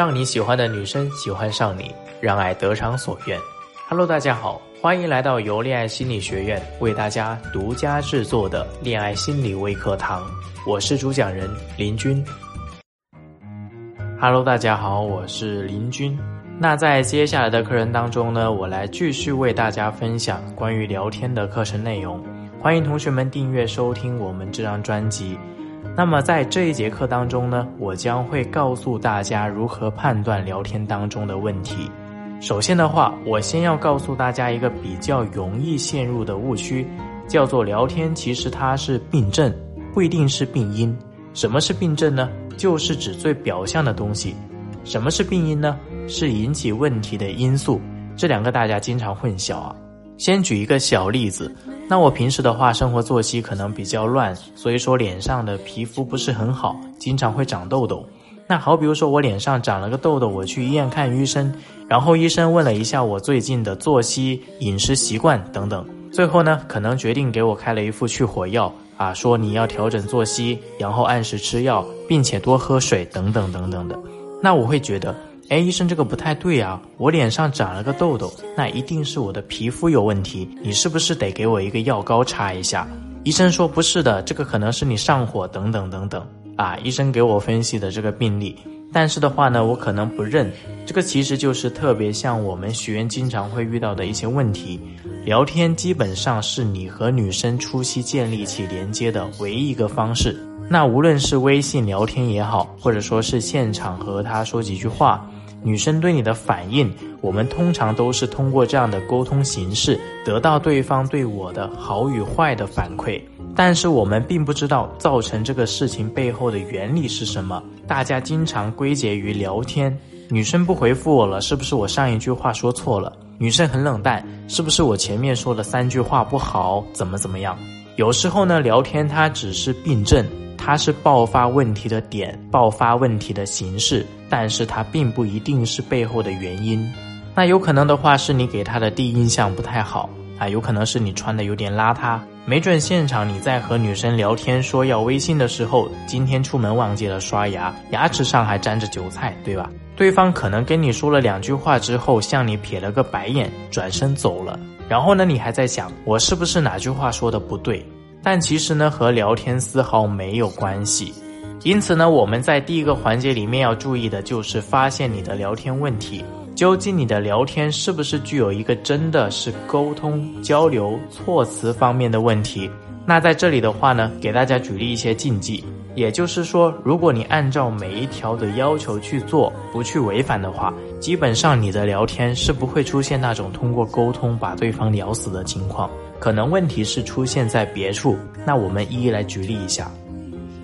让你喜欢的女生喜欢上你，让爱得偿所愿。Hello，大家好，欢迎来到由恋爱心理学院为大家独家制作的恋爱心理微课堂，我是主讲人林军。Hello，大家好，我是林军。那在接下来的课程当中呢，我来继续为大家分享关于聊天的课程内容。欢迎同学们订阅收听我们这张专辑。那么在这一节课当中呢，我将会告诉大家如何判断聊天当中的问题。首先的话，我先要告诉大家一个比较容易陷入的误区，叫做聊天其实它是病症，不一定是病因。什么是病症呢？就是指最表象的东西。什么是病因呢？是引起问题的因素。这两个大家经常混淆啊。先举一个小例子。那我平时的话，生活作息可能比较乱，所以说脸上的皮肤不是很好，经常会长痘痘。那好，比如说我脸上长了个痘痘，我去医院看医生，然后医生问了一下我最近的作息、饮食习惯等等，最后呢，可能决定给我开了一副去火药啊，说你要调整作息，然后按时吃药，并且多喝水等等等等的。那我会觉得。哎，医生，这个不太对啊！我脸上长了个痘痘，那一定是我的皮肤有问题。你是不是得给我一个药膏擦一下？医生说不是的，这个可能是你上火等等等等啊。医生给我分析的这个病例，但是的话呢，我可能不认。这个其实就是特别像我们学员经常会遇到的一些问题。聊天基本上是你和女生初期建立起连接的唯一一个方式。那无论是微信聊天也好，或者说是现场和他说几句话。女生对你的反应，我们通常都是通过这样的沟通形式得到对方对我的好与坏的反馈，但是我们并不知道造成这个事情背后的原理是什么。大家经常归结于聊天，女生不回复我了，是不是我上一句话说错了？女生很冷淡，是不是我前面说的三句话不好？怎么怎么样？有时候呢，聊天它只是病症。它是爆发问题的点，爆发问题的形式，但是它并不一定是背后的原因。那有可能的话，是你给他的第一印象不太好啊，有可能是你穿的有点邋遢，没准现场你在和女生聊天说要微信的时候，今天出门忘记了刷牙，牙齿上还沾着韭菜，对吧？对方可能跟你说了两句话之后，向你瞥了个白眼，转身走了。然后呢，你还在想，我是不是哪句话说的不对？但其实呢，和聊天丝毫没有关系。因此呢，我们在第一个环节里面要注意的就是发现你的聊天问题，究竟你的聊天是不是具有一个真的是沟通交流措辞方面的问题？那在这里的话呢，给大家举例一些禁忌，也就是说，如果你按照每一条的要求去做，不去违反的话，基本上你的聊天是不会出现那种通过沟通把对方聊死的情况。可能问题是出现在别处，那我们一一来举例一下。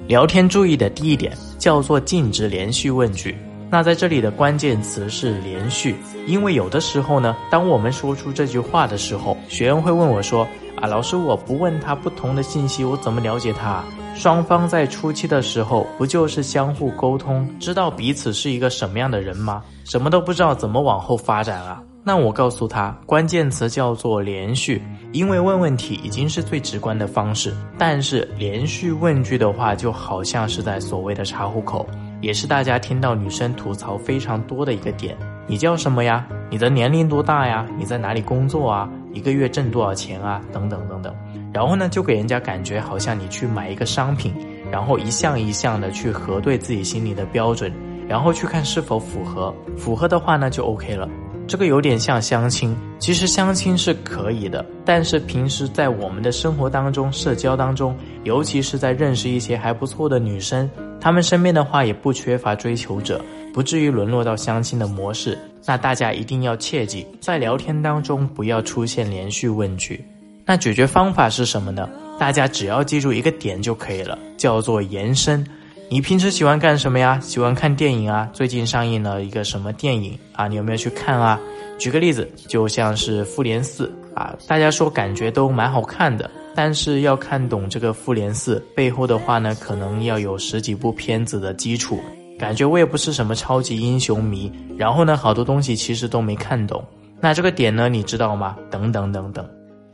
聊天注意的第一点叫做禁止连续问句。那在这里的关键词是连续，因为有的时候呢，当我们说出这句话的时候，学员会问我说：“啊，老师，我不问他不同的信息，我怎么了解他？”双方在初期的时候，不就是相互沟通，知道彼此是一个什么样的人吗？什么都不知道，怎么往后发展啊？那我告诉他，关键词叫做连续，因为问问题已经是最直观的方式，但是连续问句的话，就好像是在所谓的查户口，也是大家听到女生吐槽非常多的一个点。你叫什么呀？你的年龄多大呀？你在哪里工作啊？一个月挣多少钱啊？等等等等。然后呢，就给人家感觉好像你去买一个商品，然后一项一项的去核对自己心里的标准，然后去看是否符合，符合的话呢就 OK 了。这个有点像相亲，其实相亲是可以的，但是平时在我们的生活当中、社交当中，尤其是在认识一些还不错的女生，她们身边的话也不缺乏追求者，不至于沦落到相亲的模式。那大家一定要切记，在聊天当中不要出现连续问句。那解决方法是什么呢？大家只要记住一个点就可以了，叫做延伸。你平时喜欢干什么呀？喜欢看电影啊？最近上映了一个什么电影啊？你有没有去看啊？举个例子，就像是《复联四》啊，大家说感觉都蛮好看的，但是要看懂这个《复联四》背后的话呢，可能要有十几部片子的基础。感觉我也不是什么超级英雄迷，然后呢，好多东西其实都没看懂。那这个点呢，你知道吗？等等等等。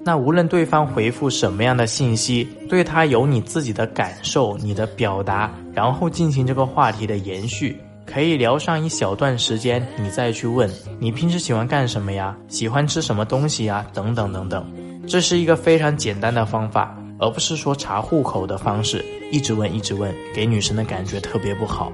那无论对方回复什么样的信息，对他有你自己的感受、你的表达，然后进行这个话题的延续。可以聊上一小段时间，你再去问你平时喜欢干什么呀，喜欢吃什么东西呀，等等等等。这是一个非常简单的方法，而不是说查户口的方式，一直问一直问，给女生的感觉特别不好。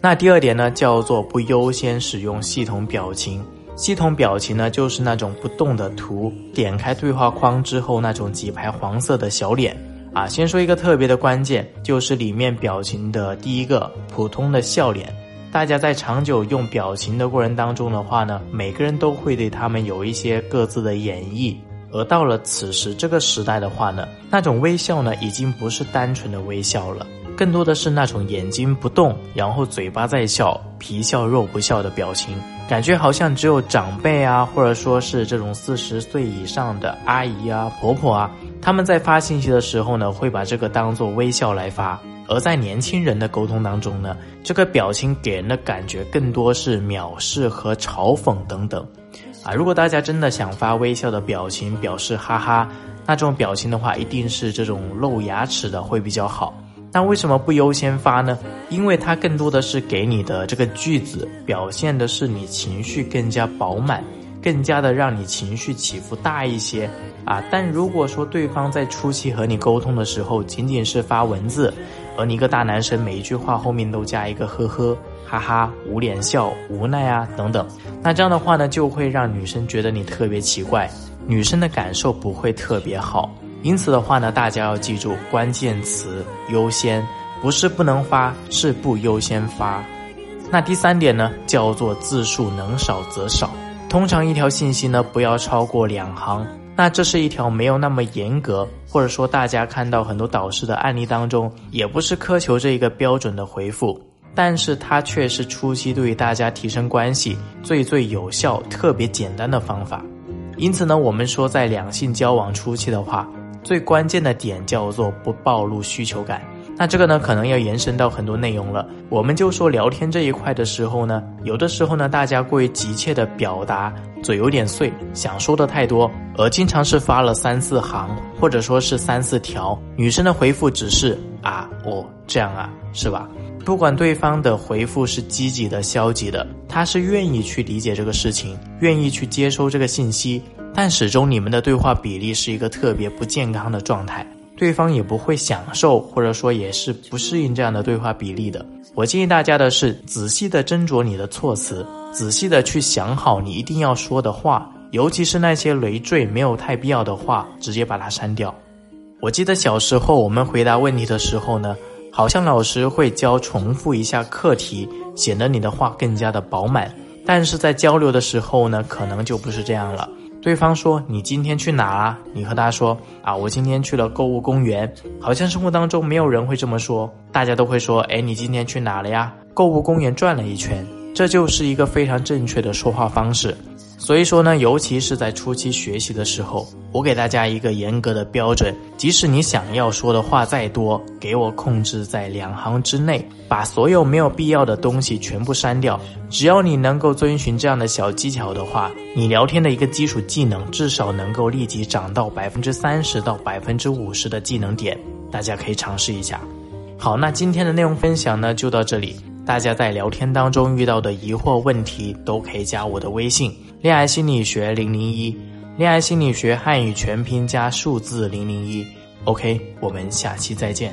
那第二点呢，叫做不优先使用系统表情。系统表情呢，就是那种不动的图，点开对话框之后那种几排黄色的小脸。啊，先说一个特别的关键，就是里面表情的第一个普通的笑脸。大家在长久用表情的过程当中的话呢，每个人都会对他们有一些各自的演绎。而到了此时这个时代的话呢，那种微笑呢，已经不是单纯的微笑了，更多的是那种眼睛不动，然后嘴巴在笑，皮笑肉不笑的表情，感觉好像只有长辈啊，或者说是这种四十岁以上的阿姨啊、婆婆啊，他们在发信息的时候呢，会把这个当做微笑来发；而在年轻人的沟通当中呢，这个表情给人的感觉更多是藐视和嘲讽等等。啊，如果大家真的想发微笑的表情表示哈哈，那这种表情的话，一定是这种露牙齿的会比较好。那为什么不优先发呢？因为它更多的是给你的这个句子表现的是你情绪更加饱满，更加的让你情绪起伏大一些啊。但如果说对方在初期和你沟通的时候，仅仅是发文字，而你一个大男生每一句话后面都加一个呵呵。哈哈，捂脸笑，无奈啊，等等。那这样的话呢，就会让女生觉得你特别奇怪，女生的感受不会特别好。因此的话呢，大家要记住关键词优先，不是不能发，是不优先发。那第三点呢，叫做字数能少则少。通常一条信息呢，不要超过两行。那这是一条没有那么严格，或者说大家看到很多导师的案例当中，也不是苛求这一个标准的回复。但是它却是初期对于大家提升关系最最有效、特别简单的方法。因此呢，我们说在两性交往初期的话，最关键的点叫做不暴露需求感。那这个呢，可能要延伸到很多内容了。我们就说聊天这一块的时候呢，有的时候呢，大家过于急切的表达，嘴有点碎，想说的太多，而经常是发了三四行，或者说是三四条，女生的回复只是啊，哦，这样啊，是吧？不管对方的回复是积极的、消极的，他是愿意去理解这个事情，愿意去接收这个信息，但始终你们的对话比例是一个特别不健康的状态，对方也不会享受，或者说也是不适应这样的对话比例的。我建议大家的是，仔细的斟酌你的措辞，仔细的去想好你一定要说的话，尤其是那些累赘、没有太必要的话，直接把它删掉。我记得小时候我们回答问题的时候呢。好像老师会教重复一下课题，显得你的话更加的饱满。但是在交流的时候呢，可能就不是这样了。对方说你今天去哪啊？你和他说啊，我今天去了购物公园。好像生活当中没有人会这么说，大家都会说，哎，你今天去哪了呀？购物公园转了一圈。这就是一个非常正确的说话方式。所以说呢，尤其是在初期学习的时候，我给大家一个严格的标准：即使你想要说的话再多，给我控制在两行之内，把所有没有必要的东西全部删掉。只要你能够遵循这样的小技巧的话，你聊天的一个基础技能至少能够立即涨到百分之三十到百分之五十的技能点。大家可以尝试一下。好，那今天的内容分享呢就到这里。大家在聊天当中遇到的疑惑问题，都可以加我的微信。恋爱心理学零零一，恋爱心理学汉语全拼加数字零零一，OK，我们下期再见。